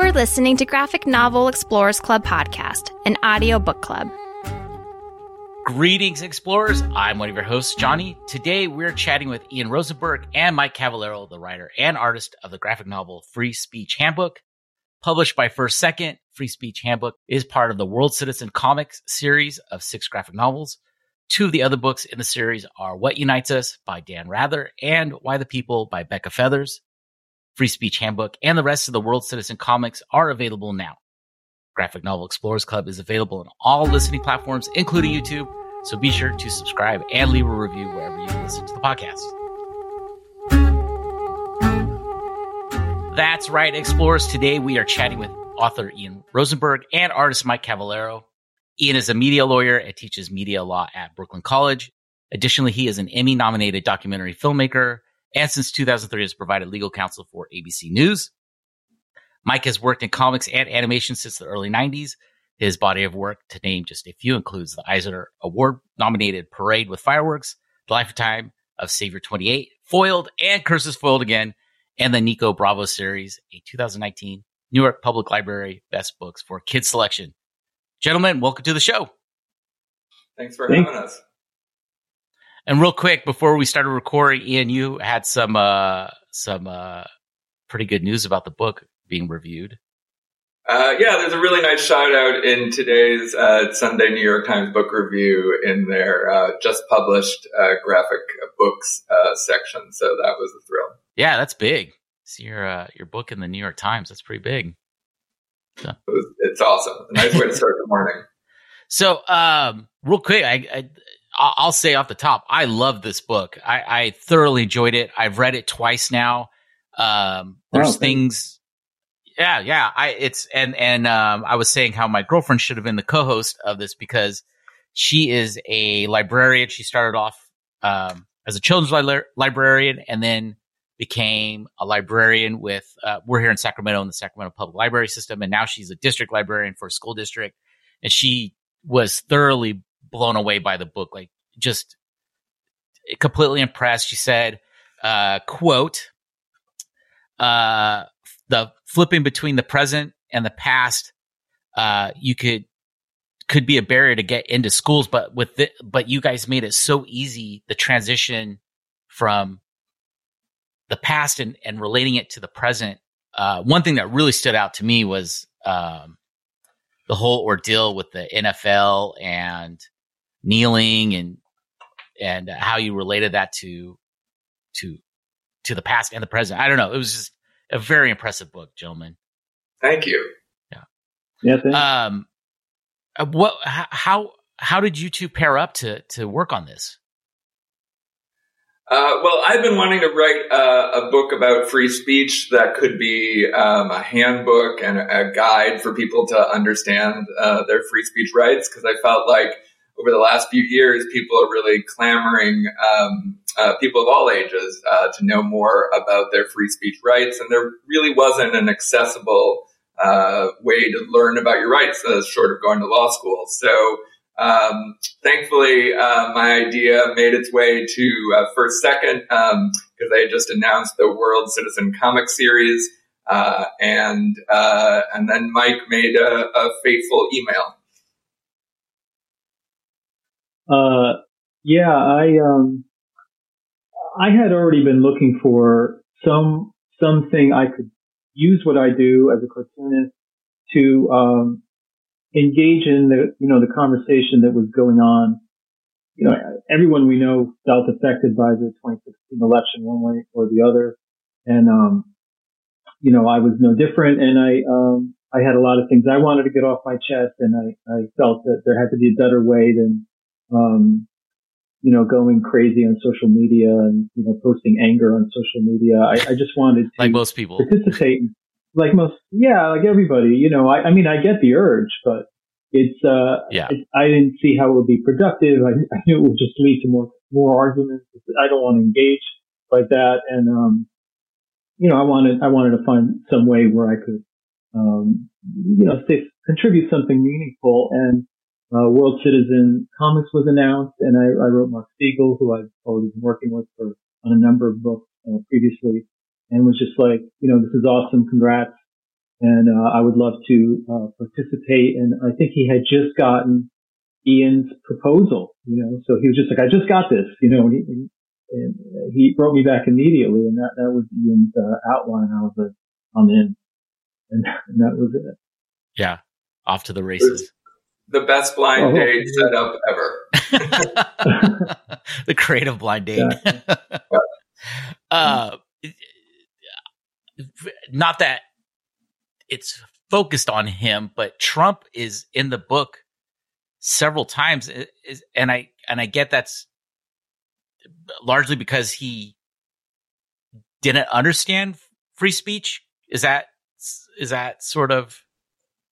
You're listening to Graphic Novel Explorers Club podcast, an audio book club. Greetings, explorers. I'm one of your hosts, Johnny. Today, we're chatting with Ian Rosenberg and Mike Cavallaro, the writer and artist of the graphic novel Free Speech Handbook. Published by First Second, Free Speech Handbook is part of the World Citizen Comics series of six graphic novels. Two of the other books in the series are What Unites Us by Dan Rather and Why the People by Becca Feathers. Free Speech Handbook, and the rest of the World Citizen comics are available now. Graphic Novel Explorers Club is available on all listening platforms, including YouTube, so be sure to subscribe and leave a review wherever you listen to the podcast. That's right, explorers. Today we are chatting with author Ian Rosenberg and artist Mike Cavallaro. Ian is a media lawyer and teaches media law at Brooklyn College. Additionally, he is an Emmy nominated documentary filmmaker and since 2003 has provided legal counsel for ABC News. Mike has worked in comics and animation since the early 90s. His body of work, to name just a few, includes the Eisner Award nominated Parade with Fireworks, The Lifetime of Savior 28, Foiled and Curses Foiled Again, and the Nico Bravo series, a 2019 New York Public Library Best Books for Kids selection. Gentlemen, welcome to the show. Thanks for Thanks. having us. And real quick, before we started recording, Ian, you had some uh, some uh, pretty good news about the book being reviewed. Uh, yeah, there's a really nice shout out in today's uh, Sunday New York Times book review in their uh, just published uh, graphic books uh, section. So that was a thrill. Yeah, that's big. See your uh, your book in the New York Times. That's pretty big. So. It was, it's awesome. A nice way to start the morning. So, um, real quick, I, I I'll say off the top, I love this book. I, I thoroughly enjoyed it. I've read it twice now. Um, there's oh, things, yeah, yeah. I it's and and um, I was saying how my girlfriend should have been the co-host of this because she is a librarian. She started off um, as a children's li- librarian and then became a librarian with. Uh, we're here in Sacramento in the Sacramento Public Library System, and now she's a district librarian for a school district. And she was thoroughly blown away by the book, like just completely impressed. She said, uh, quote, uh, the flipping between the present and the past, uh, you could, could be a barrier to get into schools, but with it, but you guys made it so easy, the transition from the past and, and relating it to the present. Uh, one thing that really stood out to me was, um, the whole ordeal with the NFL and kneeling and and how you related that to to to the past and the present. I don't know. It was just a very impressive book, gentlemen. Thank you. Yeah. Yeah. Um, uh, what? How how did you two pair up to to work on this? Uh, well, I've been wanting to write uh, a book about free speech that could be um, a handbook and a, guide for people to understand uh, their free speech rights because I felt like over the last few years, people are really clamoring, um, uh, people of all ages, uh, to know more about their free speech rights. And there really wasn't an accessible uh, way to learn about your rights, uh, short of going to law school. So, um, thankfully, uh, my idea made its way to uh, First Second because um, they just announced the World Citizen Comic Series. and and then Mike made a, a fateful email uh, yeah, I um, I had already been looking for some something I could use what I do as a cartoonist to um, engage in the you know the conversation that was going on. You know, everyone we know felt affected by the 2016 election one way or the other, and um, you know I was no different. And I um, I had a lot of things I wanted to get off my chest, and I I felt that there had to be a better way than um, you know, going crazy on social media and, you know, posting anger on social media. I, I just wanted to like most people participate. like most, yeah, like everybody, you know, I, I mean, I get the urge, but it's, uh, yeah, it, I didn't see how it would be productive. I, I knew it would just lead to more, more arguments. I don't want to engage like that. And, um, you know, I wanted, I wanted to find some way where I could, um, you know, say, contribute something meaningful. And, uh, World Citizen Comics was announced, and I, I, wrote Mark Siegel, who I've already been working with for on a number of books uh, previously, and was just like, you know, this is awesome, congrats. and uh, I would love to uh, participate. And I think he had just gotten Ian's proposal, you know, so he was just like, I just got this, you know, and he, and he wrote me back immediately, and that that was Ian's uh, outline. I was like, I'm in, and, and that was it. Yeah, off to the races. The best blind oh, date setup ever. the creative blind date. Yeah. uh, not that it's focused on him, but Trump is in the book several times, and I and I get that's largely because he didn't understand free speech. Is that is that sort of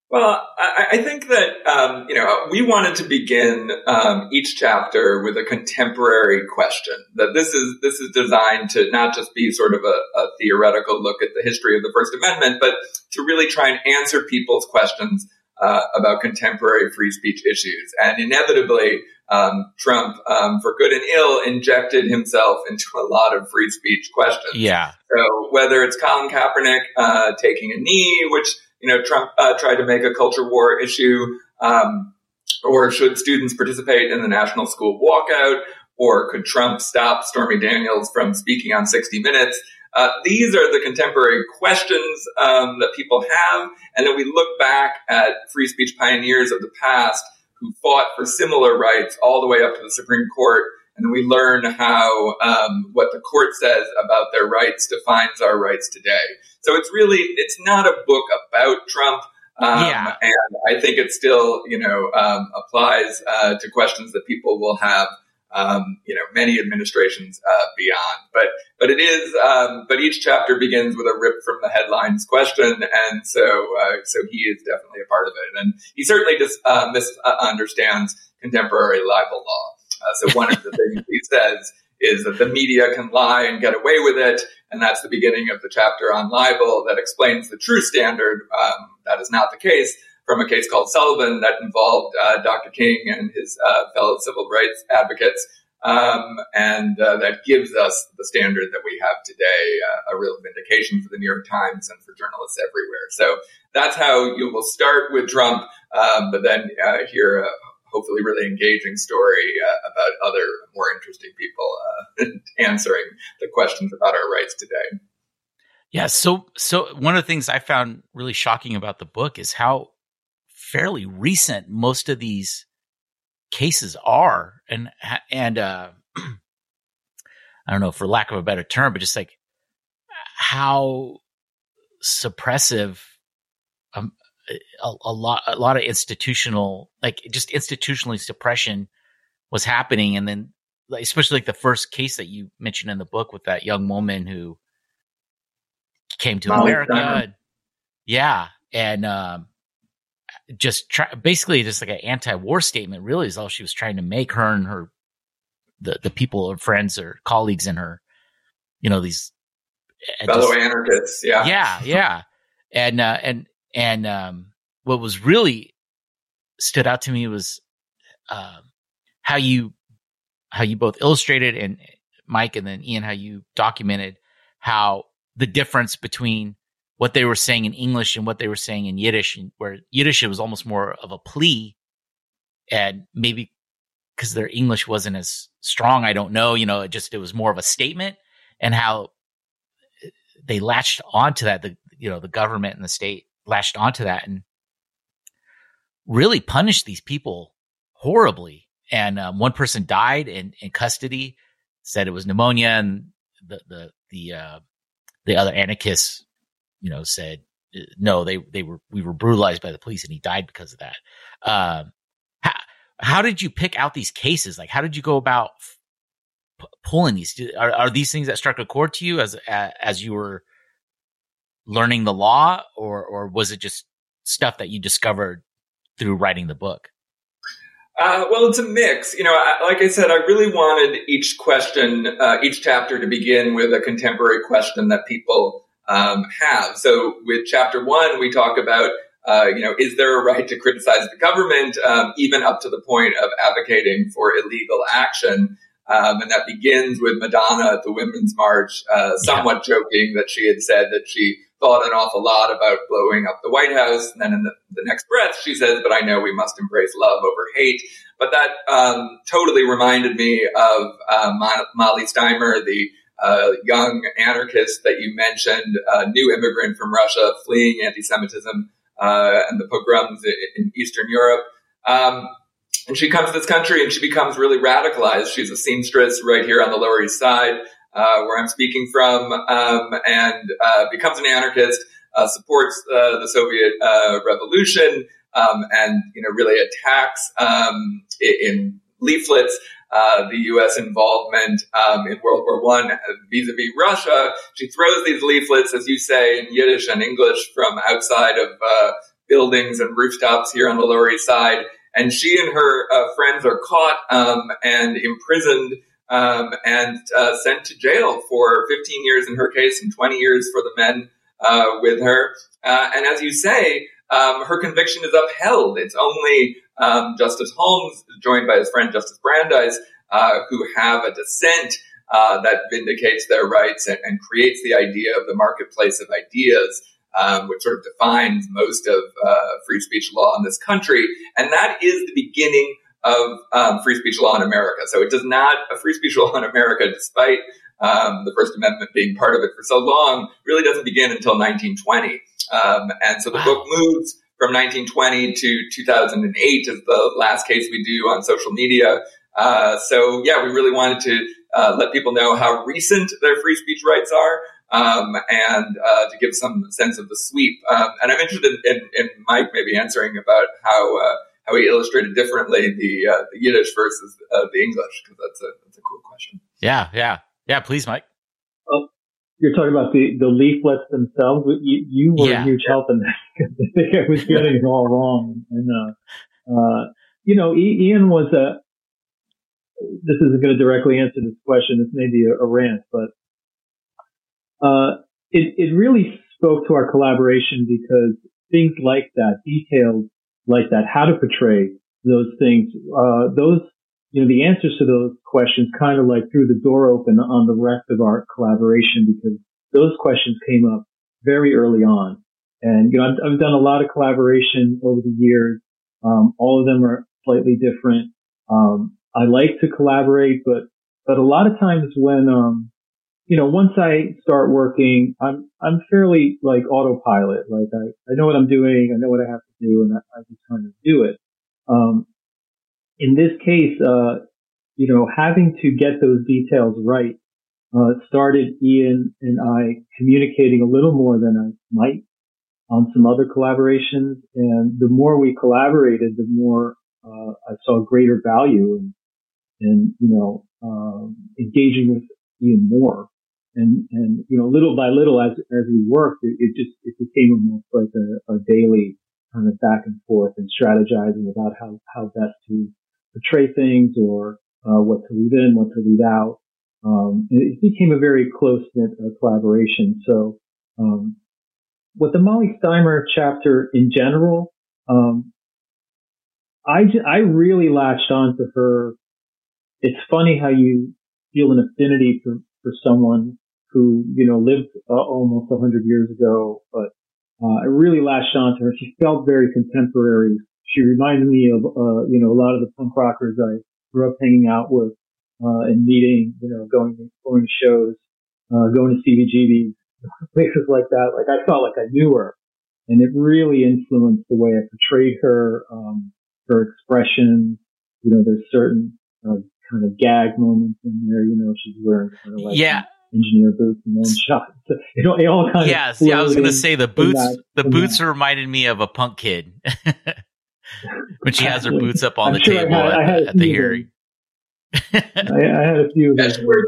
well, I, I think that um, you know we wanted to begin um, each chapter with a contemporary question. That this is this is designed to not just be sort of a, a theoretical look at the history of the First Amendment, but to really try and answer people's questions uh, about contemporary free speech issues. And inevitably, um, Trump, um, for good and ill, injected himself into a lot of free speech questions. Yeah. So whether it's Colin Kaepernick uh, taking a knee, which you know, Trump uh, tried to make a culture war issue, um, or should students participate in the national school walkout, or could Trump stop Stormy Daniels from speaking on 60 Minutes? Uh, these are the contemporary questions um, that people have, and then we look back at free speech pioneers of the past who fought for similar rights all the way up to the Supreme Court and we learn how um, what the court says about their rights defines our rights today. So it's really it's not a book about Trump. Um, yeah. And I think it still, you know, um, applies uh, to questions that people will have, um, you know, many administrations uh, beyond. But but it is, um, but each chapter begins with a rip from the headlines question, and so uh, so he is definitely a part of it, and he certainly just uh, misunderstands contemporary libel law. Uh, so one of the things he says is that the media can lie and get away with it. And that's the beginning of the chapter on libel that explains the true standard. Um, that is not the case from a case called Sullivan that involved uh, Dr. King and his uh, fellow civil rights advocates. Um, and uh, that gives us the standard that we have today, uh, a real vindication for the New York Times and for journalists everywhere. So that's how you will start with Trump, um, but then uh, hear hopefully really engaging story uh, about other more interesting people uh, answering the questions about our rights today. Yeah, so so one of the things I found really shocking about the book is how fairly recent most of these cases are, and and uh, I don't know for lack of a better term, but just like how suppressive um, a, a, lot a lot of institutional like just institutionally suppression was happening. And then especially like the first case that you mentioned in the book with that young woman who came to Molly America. Steimer. yeah. And um, just try, basically just like an anti-war statement really is all she was trying to make her and her the the people or friends or colleagues in her you know these fellow just, anarchists. Yeah. Yeah. Yeah. And uh, and and um, what was really stood out to me was uh, how you how you both illustrated and Mike and then Ian how you documented how the difference between what they were saying in English and what they were saying in Yiddish, and where Yiddish was almost more of a plea, and maybe because their English wasn't as strong, I don't know. You know, it just it was more of a statement, and how they latched onto that. The you know the government and the state latched onto that and really punished these people horribly. And um, one person died in, in custody, said it was pneumonia, and the the the uh, the other anarchists, you know, said uh, no, they they were we were brutalized by the police, and he died because of that. Um, how how did you pick out these cases? Like, how did you go about pulling these? Are, are these things that struck a chord to you as as you were learning the law, or or was it just stuff that you discovered through writing the book? Uh, well, it's a mix. You know, I, like I said, I really wanted each question, uh, each chapter to begin with a contemporary question that people um, have. So, with chapter one, we talk about, uh, you know, is there a right to criticize the government, um, even up to the point of advocating for illegal action? Um, and that begins with Madonna at the Women's March, uh, somewhat yeah. joking that she had said that she thought an awful lot about blowing up the White House. And then in the, the next breath, she says, but I know we must embrace love over hate. But that um, totally reminded me of uh, Molly Steimer, the uh, young anarchist that you mentioned, a new immigrant from Russia fleeing anti-Semitism uh, and the pogroms in Eastern Europe. Um, and she comes to this country and she becomes really radicalized. She's a seamstress right here on the Lower East Side, uh, where I'm speaking from, um, and uh, becomes an anarchist, uh, supports uh, the Soviet uh, revolution, um, and you know really attacks um, in leaflets uh, the U.S. involvement um, in World War One vis-a-vis Russia. She throws these leaflets, as you say, in Yiddish and English from outside of uh, buildings and rooftops here on the Lower East Side. And she and her uh, friends are caught um, and imprisoned um, and uh, sent to jail for 15 years in her case and 20 years for the men uh, with her. and as you say, um, her conviction is upheld. It's only um, Justice Holmes, joined by his friend Justice Brandeis, uh, who have a dissent uh, that vindicates their rights and, and, creates the idea of the marketplace of ideas, um, which sort of defines most of uh, free speech law in this country. And that is the beginning of um, free speech law in America. So it does not, a free speech law in America, despite um, the First Amendment being part of it for so long, really doesn't begin until 1920. Um, and so the wow. book moves from 1920 to 2008 is the last case we do on social media. Uh, so yeah, we really wanted to uh, let people know how recent their free speech rights are. Um, and uh, to give some sense of the sweep. Um, and I'm interested in, in, Mike maybe answering about how uh, how he illustrated differently the uh, the Yiddish versus uh, the English because that's a that's a cool question. Yeah, yeah, yeah. Please, Mike. Well, you're talking about the, the leaflets themselves. You, you were yeah. a huge help in that because I think I was getting it all wrong. And, uh, uh, you know, Ian was a, this isn't going to directly answer this question. This may be a, a rant, but, uh, it, it really spoke to our collaboration because things like that, details like that, how to portray those things, uh, those you know, the answers to those questions kind of like threw the door open on the rest of our collaboration because those questions came up very early on. And, you know, I've, I've done a lot of collaboration over the years. Um, all of them are slightly different. Um, I like to collaborate, but, but a lot of times when, um, you know, once I start working, I'm, I'm fairly like autopilot. Like I, I know what I'm doing. I know what I have to do and I, I just kind of do it. Um, in this case, uh, you know, having to get those details right, uh, started Ian and I communicating a little more than I might on some other collaborations. And the more we collaborated, the more, uh, I saw greater value in, in you know, um, engaging with Ian more. And, and, you know, little by little as, as we worked, it, it just, it became almost like a, a daily kind of back and forth and strategizing about how, how best to portray things or uh, what to leave in, what to leave out. Um, it became a very close knit uh, collaboration. So, um, with the Molly Steimer chapter in general, um, I, I really latched on to her. It's funny how you feel an affinity for, for someone who, you know, lived uh, almost a hundred years ago, but, uh, I really latched on to her. She felt very contemporary she reminded me of, uh, you know, a lot of the punk rockers I grew up hanging out with, uh, and meeting, you know, going, going to shows, uh, going to CBGB, places like that. Like I felt like I knew her and it really influenced the way I portrayed her, um, her expression. You know, there's certain, uh, kind of gag moments in there, you know, she's wearing kind of like, yeah engineer boots and then shot. it, all, it all kind yeah, of yeah. I was going to say the boots. That, the boots that. reminded me of a punk kid. when she has her boots up on I'm the sure table had, at, the, at the hearing. I, I, had a few. Yeah, she, wears,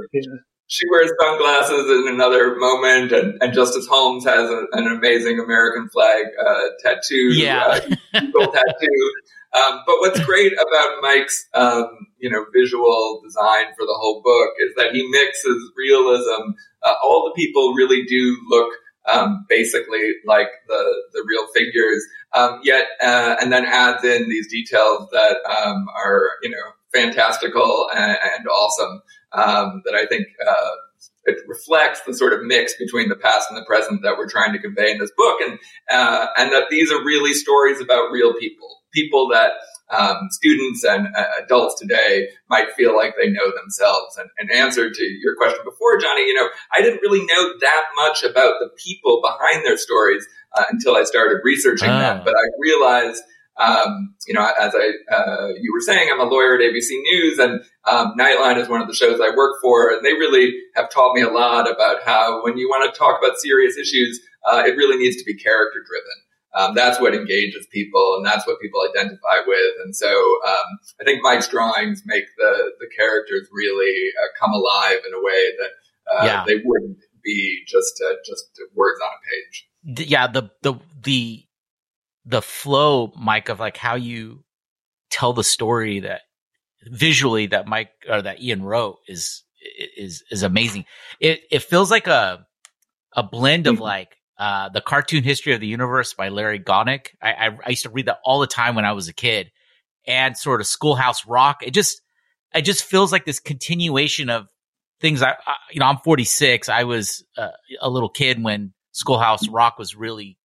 she, wears, sunglasses in another moment, and, and Justice Holmes has a, an amazing American flag uh, tattoo. Yeah, uh, tattoo. Um, but what's great about Mike's, um, you know, visual design for the whole book is that he mixes realism. Uh, all the people really do look um, basically like the the real figures. Um, yet, uh, and then adds in these details that um, are you know fantastical and, and awesome. Um, that I think uh, it reflects the sort of mix between the past and the present that we're trying to convey in this book, and uh, and that these are really stories about real people, people that um, students and uh, adults today might feel like they know themselves. And, and answer to your question before, Johnny, you know, I didn't really know that much about the people behind their stories uh, until I started researching oh. them, but I realized um, you know, as I uh, you were saying, I'm a lawyer at ABC News, and um, Nightline is one of the shows I work for, and they really have taught me a lot about how when you want to talk about serious issues, uh, it really needs to be character driven. Um, that's what engages people, and that's what people identify with. And so, um, I think Mike's drawings make the the characters really uh, come alive in a way that uh, yeah. they wouldn't be just uh, just words on a page. Yeah, the the the the flow, Mike, of like how you tell the story that visually that Mike or that Ian wrote is is is amazing. It it feels like a a blend of mm-hmm. like uh, the cartoon history of the universe by Larry Gonick. I, I, I used to read that all the time when I was a kid, and sort of Schoolhouse Rock. It just it just feels like this continuation of things. I, I you know I'm 46. I was uh, a little kid when Schoolhouse Rock was really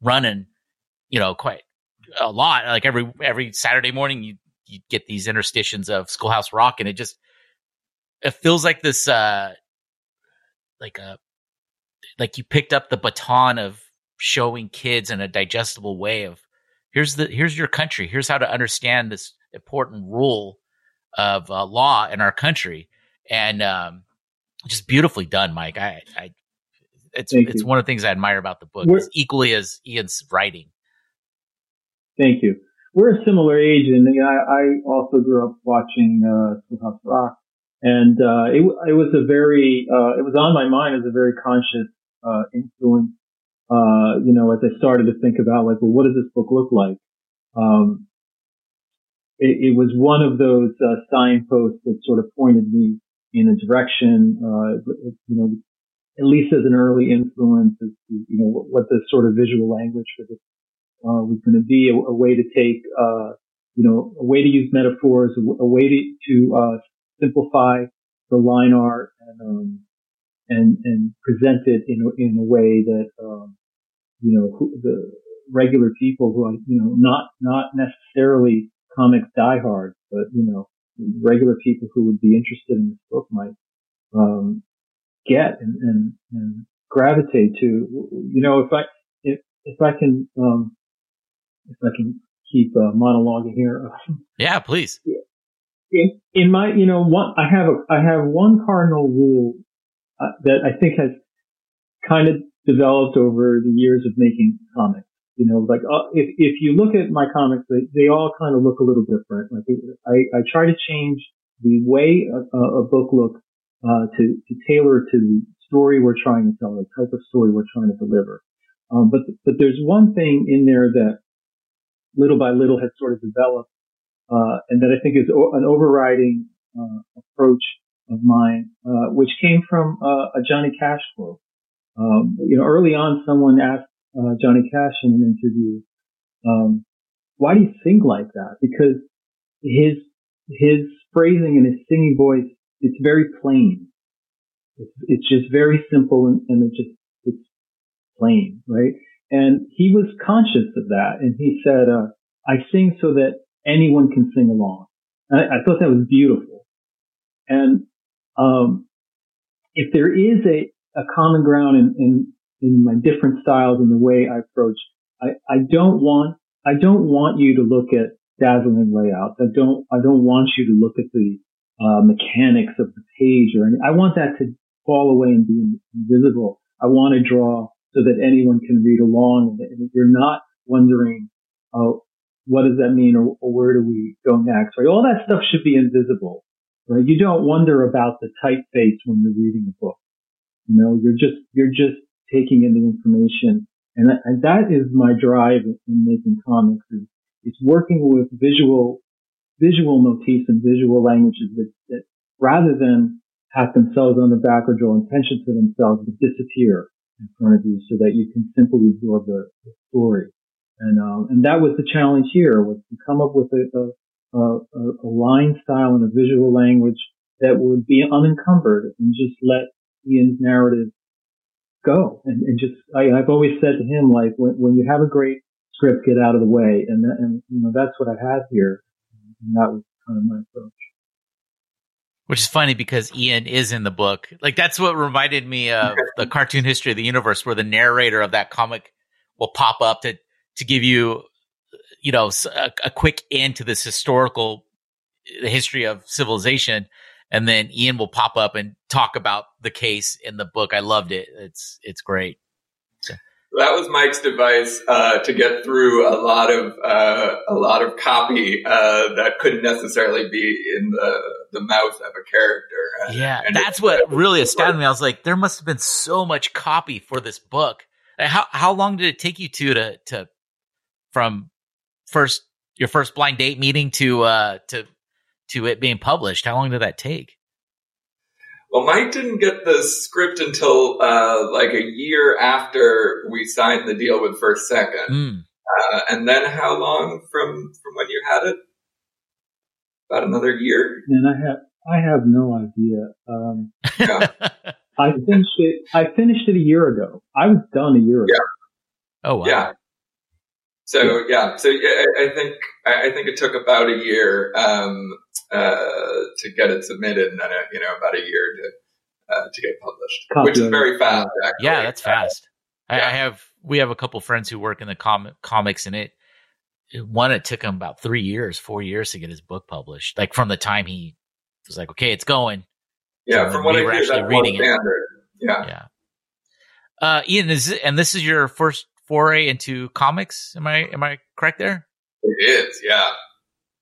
running you know, quite a lot. Like every every Saturday morning, you you get these interstitials of Schoolhouse Rock, and it just it feels like this, uh like a like you picked up the baton of showing kids in a digestible way of here's the here's your country, here's how to understand this important rule of uh, law in our country, and um, just beautifully done, Mike. I, I it's Thank it's you. one of the things I admire about the book, equally as Ian's writing. Thank you. We're a similar age, and you know, I, I, also grew up watching uh, Schoolhouse Rock, and uh, it, it was a very uh, it was on my mind as a very conscious uh, influence. Uh, you know, as I started to think about like, well, what does this book look like? Um, it, it, was one of those uh, signposts that sort of pointed me in a direction. you know, at least as an early influence as to, you know, what, what the sort of visual language for this uh, was going to be a, a, way to take, uh, you know, a way to use metaphors, a, a way to, to uh, simplify the line art and um, and and present it in a, in a way that um, you know who, the regular people who are you know not not necessarily comics diehards, but you know regular people who would be interested in this book might um, get and, and, and gravitate to. You know, if I if if I can um, if I can keep uh, monologuing here. Yeah, please. In, in my, you know, one, I have a, I have one cardinal rule uh, that I think has kind of developed over the years of making comics. You know, like uh, if if you look at my comics, they, they all kind of look a little different. Like I, I try to change the way a, a book looks uh, to to tailor to the story we're trying to tell, the type of story we're trying to deliver. Um, but but there's one thing in there that little by little has sort of developed, uh, and that I think is o- an overriding uh, approach of mine, uh, which came from uh, a Johnny Cash quote. Um, you know, early on, someone asked uh, Johnny Cash in an interview, um, "Why do you sing like that?" Because his his phrasing and his singing voice, it's very plain. It's, it's just very simple and, and it just it's plain, right? And he was conscious of that. And he said, uh, I sing so that anyone can sing along. I, I, thought that was beautiful. And, um, if there is a, a common ground in, in, in my different styles and the way I approach, I, I don't want, I don't want you to look at dazzling layouts. I don't, I don't want you to look at the, uh, mechanics of the page or anything. I want that to fall away and be invisible. I want to draw so that anyone can read along and you're not wondering, oh, what does that mean or, or, where do we go next, right? All that stuff should be invisible, right? You don't wonder about the typeface when you're reading a book. You know, you're just, you're just taking in the information. And and that is my drive in making comics is, it's working with visual, visual motifs and visual languages that, that rather than have themselves on the back or draw attention to themselves, but disappear in front of you so that you can simply absorb the, the story. And, um, and that was the challenge here was to come up with a, a, a, a line style and a visual language that would be unencumbered and just let Ian's narrative go and, and just, I, I've always said to him, like, when, when you have a great script, get out of the way. And, and, you know, that's what I had here. And that was kind of my approach. Which is funny because Ian is in the book. Like that's what reminded me of the cartoon history of the universe, where the narrator of that comic will pop up to to give you, you know, a, a quick end to this historical the history of civilization, and then Ian will pop up and talk about the case in the book. I loved it. It's it's great. That was Mike's device uh, to get through a lot of uh, a lot of copy uh, that couldn't necessarily be in the the mouth of a character. Yeah, and that's what really astounded me. I was like, there must have been so much copy for this book. How how long did it take you to to to from first your first blind date meeting to uh to to it being published? How long did that take? Well, Mike didn't get the script until uh, like a year after we signed the deal with First Second. Mm. Uh, and then how long from from when you had it? About another year. And I have I have no idea. Um, yeah. I finished it. I finished it a year ago. I was done a year ago. Yeah. Oh wow. Yeah. So yeah, yeah. so I, I think I think it took about a year um, uh, to get it submitted, and then uh, you know about a year to uh, to get published, Copy which is very fast. Actually. Yeah, that's fast. I, yeah. I, have we have a couple friends who work in the com- comics, and it one it took him about three years, four years to get his book published. Like from the time he was like, okay, it's going. Yeah, from what I hear, actually reading it. Yeah, yeah. Uh, Ian, is it, and this is your first foray into comics. Am I am I correct there? It is, yeah.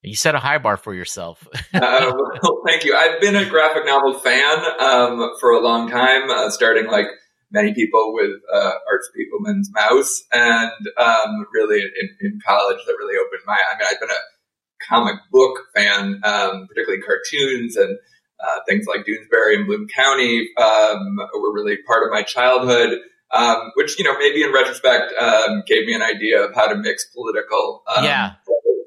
You set a high bar for yourself. uh, well, thank you. I've been a graphic novel fan um, for a long time, uh, starting like many people with uh, Art Spiegelman's Maus, and um, really in, in, college that really opened my. I mean, I've been a comic book fan, um, particularly cartoons and uh, things like Doonesbury and Bloom County um, were really part of my childhood um, which you know maybe in retrospect um, gave me an idea of how to mix political um, yeah.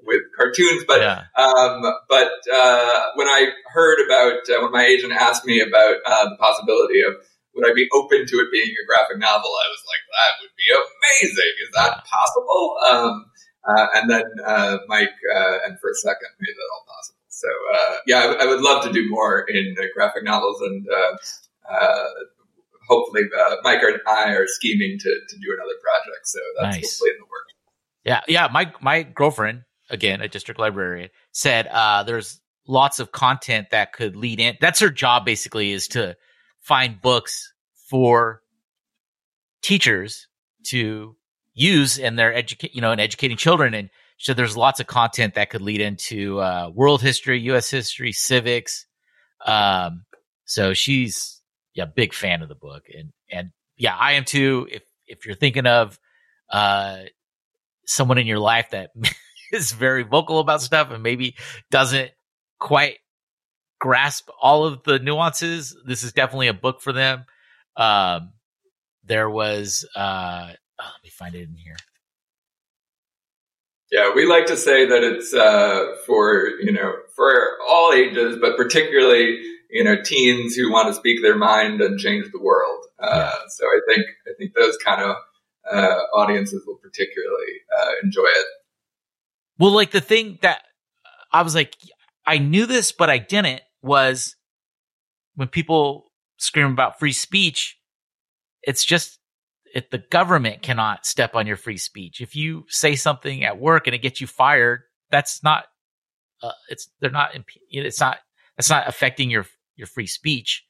with cartoons. But yeah. Um, but uh, when I heard about uh, when my agent asked me about uh, the possibility of would I be open to it being a graphic novel, I was like, that would be amazing. Is that possible? Um, uh, and then uh, Mike uh, and First Second made that all possible. So yeah, I would love to do more in graphic novels and hopefully uh, Mike and I are scheming to, to do another project. So that's nice. hopefully in the works. Yeah. Yeah. My, my girlfriend, again, a district librarian said, uh, there's lots of content that could lead in. That's her job basically is to find books for teachers to use in their educate, you know, in educating children. And so there's lots of content that could lead into, uh, world history, U.S. history, civics. Um, so she's, yeah, big fan of the book, and and yeah, I am too. If if you're thinking of uh someone in your life that is very vocal about stuff and maybe doesn't quite grasp all of the nuances, this is definitely a book for them. Um, there was uh, oh, let me find it in here. Yeah, we like to say that it's uh, for you know for all ages, but particularly you know, teens who want to speak their mind and change the world. Uh, so I think I think those kind of uh, audiences will particularly uh, enjoy it. Well, like the thing that I was like, I knew this, but I didn't. Was when people scream about free speech, it's just if the government cannot step on your free speech. If you say something at work and it gets you fired, that's not. Uh, it's they're not. It's not. It's not affecting your your free speech.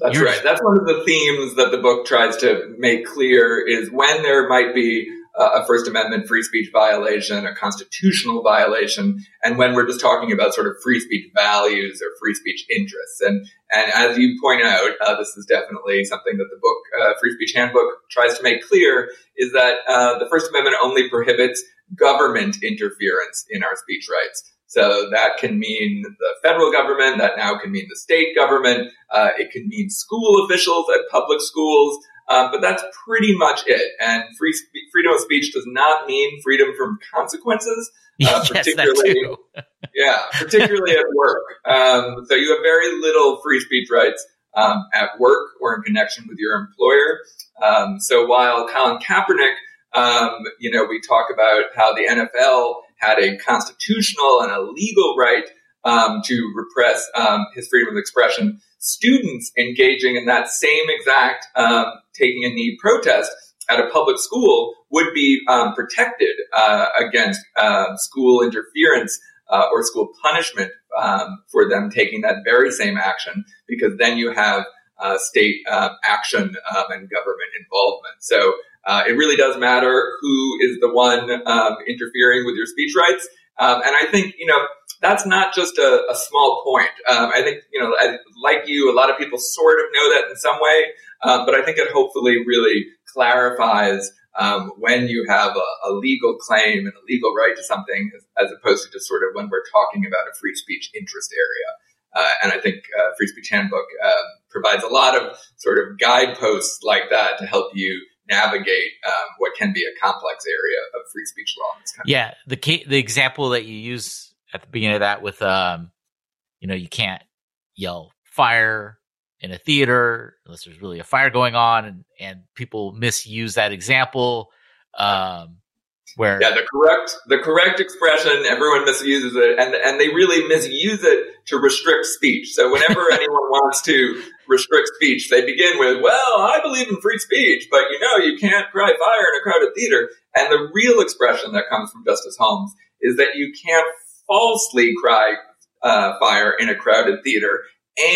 That's You're, right. That's one of the themes that the book tries to make clear is when there might be a First Amendment free speech violation, a constitutional violation, and when we're just talking about sort of free speech values or free speech interests. And and as you point out, uh, this is definitely something that the book uh, Free Speech Handbook tries to make clear is that uh, the First Amendment only prohibits government interference in our speech rights. So that can mean the federal government, that now can mean the state government, uh, it can mean school officials at public schools, um, but that's pretty much it. And free spe- freedom of speech does not mean freedom from consequences, uh, yes, particularly, yeah, particularly at work. Um, so you have very little free speech rights um, at work or in connection with your employer. Um, so while Colin Kaepernick, um, you know, we talk about how the NFL had a constitutional and a legal right um, to repress um, his freedom of expression. Students engaging in that same exact um, taking a knee protest at a public school would be um, protected uh, against uh, school interference uh, or school punishment um, for them taking that very same action, because then you have uh, state uh, action and government involvement. So uh, it really does matter who is the one um, interfering with your speech rights. Um, and I think, you know, that's not just a, a small point. Um, I think, you know, I, like you, a lot of people sort of know that in some way, uh, but I think it hopefully really clarifies um, when you have a, a, legal claim and a legal right to something, as, as, opposed to just sort of when we're talking about a free speech interest area. Uh, and I think uh, Free Speech Handbook um, provides a lot of sort of guideposts like that to help you navigate um, what can be a complex area of free speech law. Yeah, the key, the example that you use at the beginning of that with, um, you know, you can't yell fire in a theater unless there's really a fire going on, and and people misuse that example. Um, where yeah, the correct the correct expression everyone misuses it, and and they really misuse it to restrict speech. So whenever anyone wants to restrict speech, they begin with, "Well, I believe in free speech, but you know you can't cry fire in a crowded theater." And the real expression that comes from Justice Holmes is that you can't falsely cry uh, fire in a crowded theater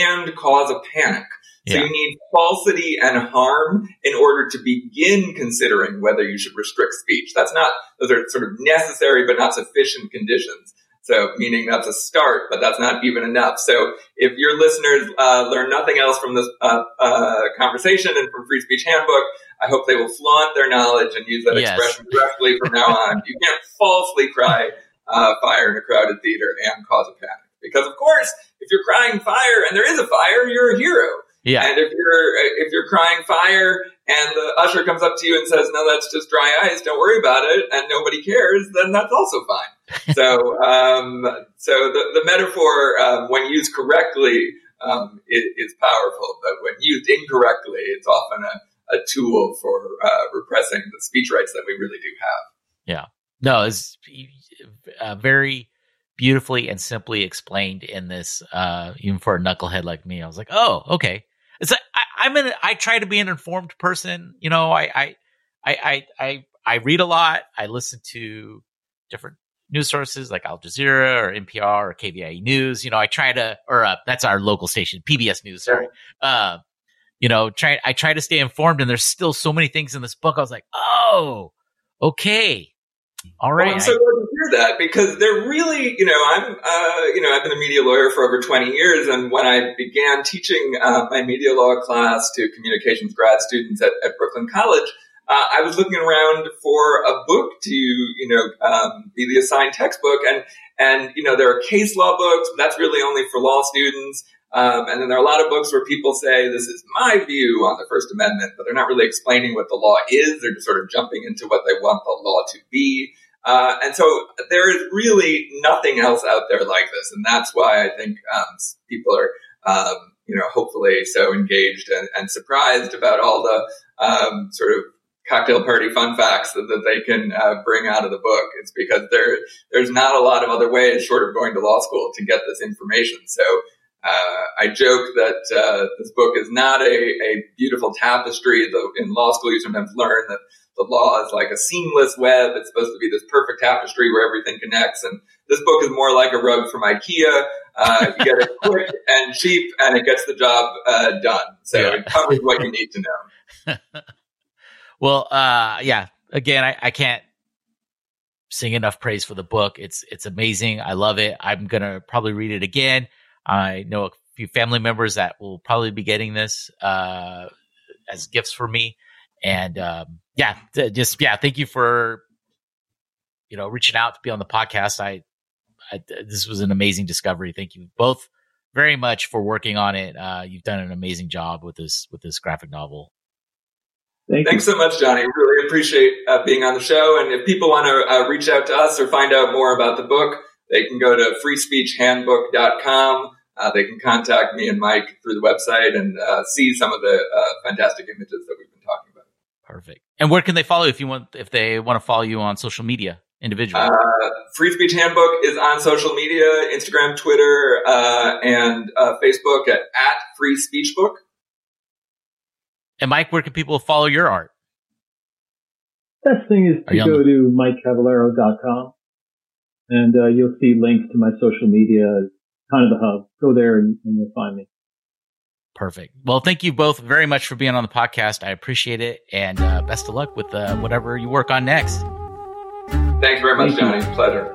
and cause a panic. So yeah. you need falsity and harm in order to begin considering whether you should restrict speech. That's not, those are sort of necessary but not sufficient conditions. So meaning that's a start, but that's not even enough. So if your listeners uh, learn nothing else from this uh, uh, conversation and from Free Speech Handbook, I hope they will flaunt their knowledge and use that yes. expression directly from now on. You can't falsely cry uh, fire in a crowded theater and cause a panic. Because of course, if you're crying fire and there is a fire, you're a hero. Yeah. And if you're if you're crying fire and the usher comes up to you and says, "No, that's just dry ice. Don't worry about it," and nobody cares, then that's also fine. So, um, so the the metaphor um, when used correctly um, is, powerful, but when used incorrectly, it's often a, a tool for uh, repressing the speech rights that we really do have. Yeah. No, it's uh, very beautifully and simply explained in this. Uh, even for a knucklehead like me, I was like, "Oh, okay." It's like I, I'm an I try to be an informed person. You know, I I I I I read a lot. I listen to different news sources like Al Jazeera or NPR or KVIE News. You know, I try to, or uh, that's our local station, PBS News. Sorry. Uh, you know, try I try to stay informed, and there's still so many things in this book. I was like, oh, okay, all right. Well, I'm so glad to hear that because they're really, you know, I'm, uh, you know, I've been a media lawyer for over 20 years. And when I began teaching uh, my media law class to communications grad students at, at Brooklyn College, uh, I was looking around for a book to, you know, um, be the assigned textbook. And, and, you know, there are case law books, but that's really only for law students. Um, and then there are a lot of books where people say, this is my view on the First Amendment, but they're not really explaining what the law is. They're just sort of jumping into what they want the law to be. Uh, and so there is really nothing else out there like this. And that's why I think um, people are, um, you know, hopefully so engaged and, and surprised about all the um, sort of cocktail party fun facts that, that they can uh, bring out of the book. It's because there there's not a lot of other ways short of going to law school to get this information. So uh, I joke that uh, this book is not a, a beautiful tapestry. Though in law school, you sometimes learn that the law is like a seamless web. It's supposed to be this perfect tapestry where everything connects. And this book is more like a rug from IKEA. Uh, you get it quick and cheap, and it gets the job uh, done. So yeah. it covers what you need to know. well, uh, yeah. Again, I, I can't sing enough praise for the book. It's it's amazing. I love it. I'm gonna probably read it again. I know a few family members that will probably be getting this uh, as gifts for me. And um, yeah, just yeah, thank you for you know reaching out to be on the podcast. I, I this was an amazing discovery. Thank you both very much for working on it. Uh, you've done an amazing job with this with this graphic novel. Thank Thanks you. so much, Johnny. Really appreciate uh, being on the show. And if people want to uh, reach out to us or find out more about the book, they can go to freespeechhandbook.com uh, they can contact me and Mike through the website and uh, see some of the uh, fantastic images that we've been talking about. Perfect. And where can they follow if you want if they want to follow you on social media individually? Uh, Free Speech Handbook is on social media, Instagram, Twitter, uh, and Facebook at, at Free Speech Book. And Mike, where can people follow your art? Best thing is to go the- to mikecavallaro.com and uh, you'll see links to my social media, kind of the hub. Go there and, and you'll find me. Perfect. Well, thank you both very much for being on the podcast. I appreciate it, and uh, best of luck with uh, whatever you work on next. Thanks very much, thank Johnny. You. Pleasure.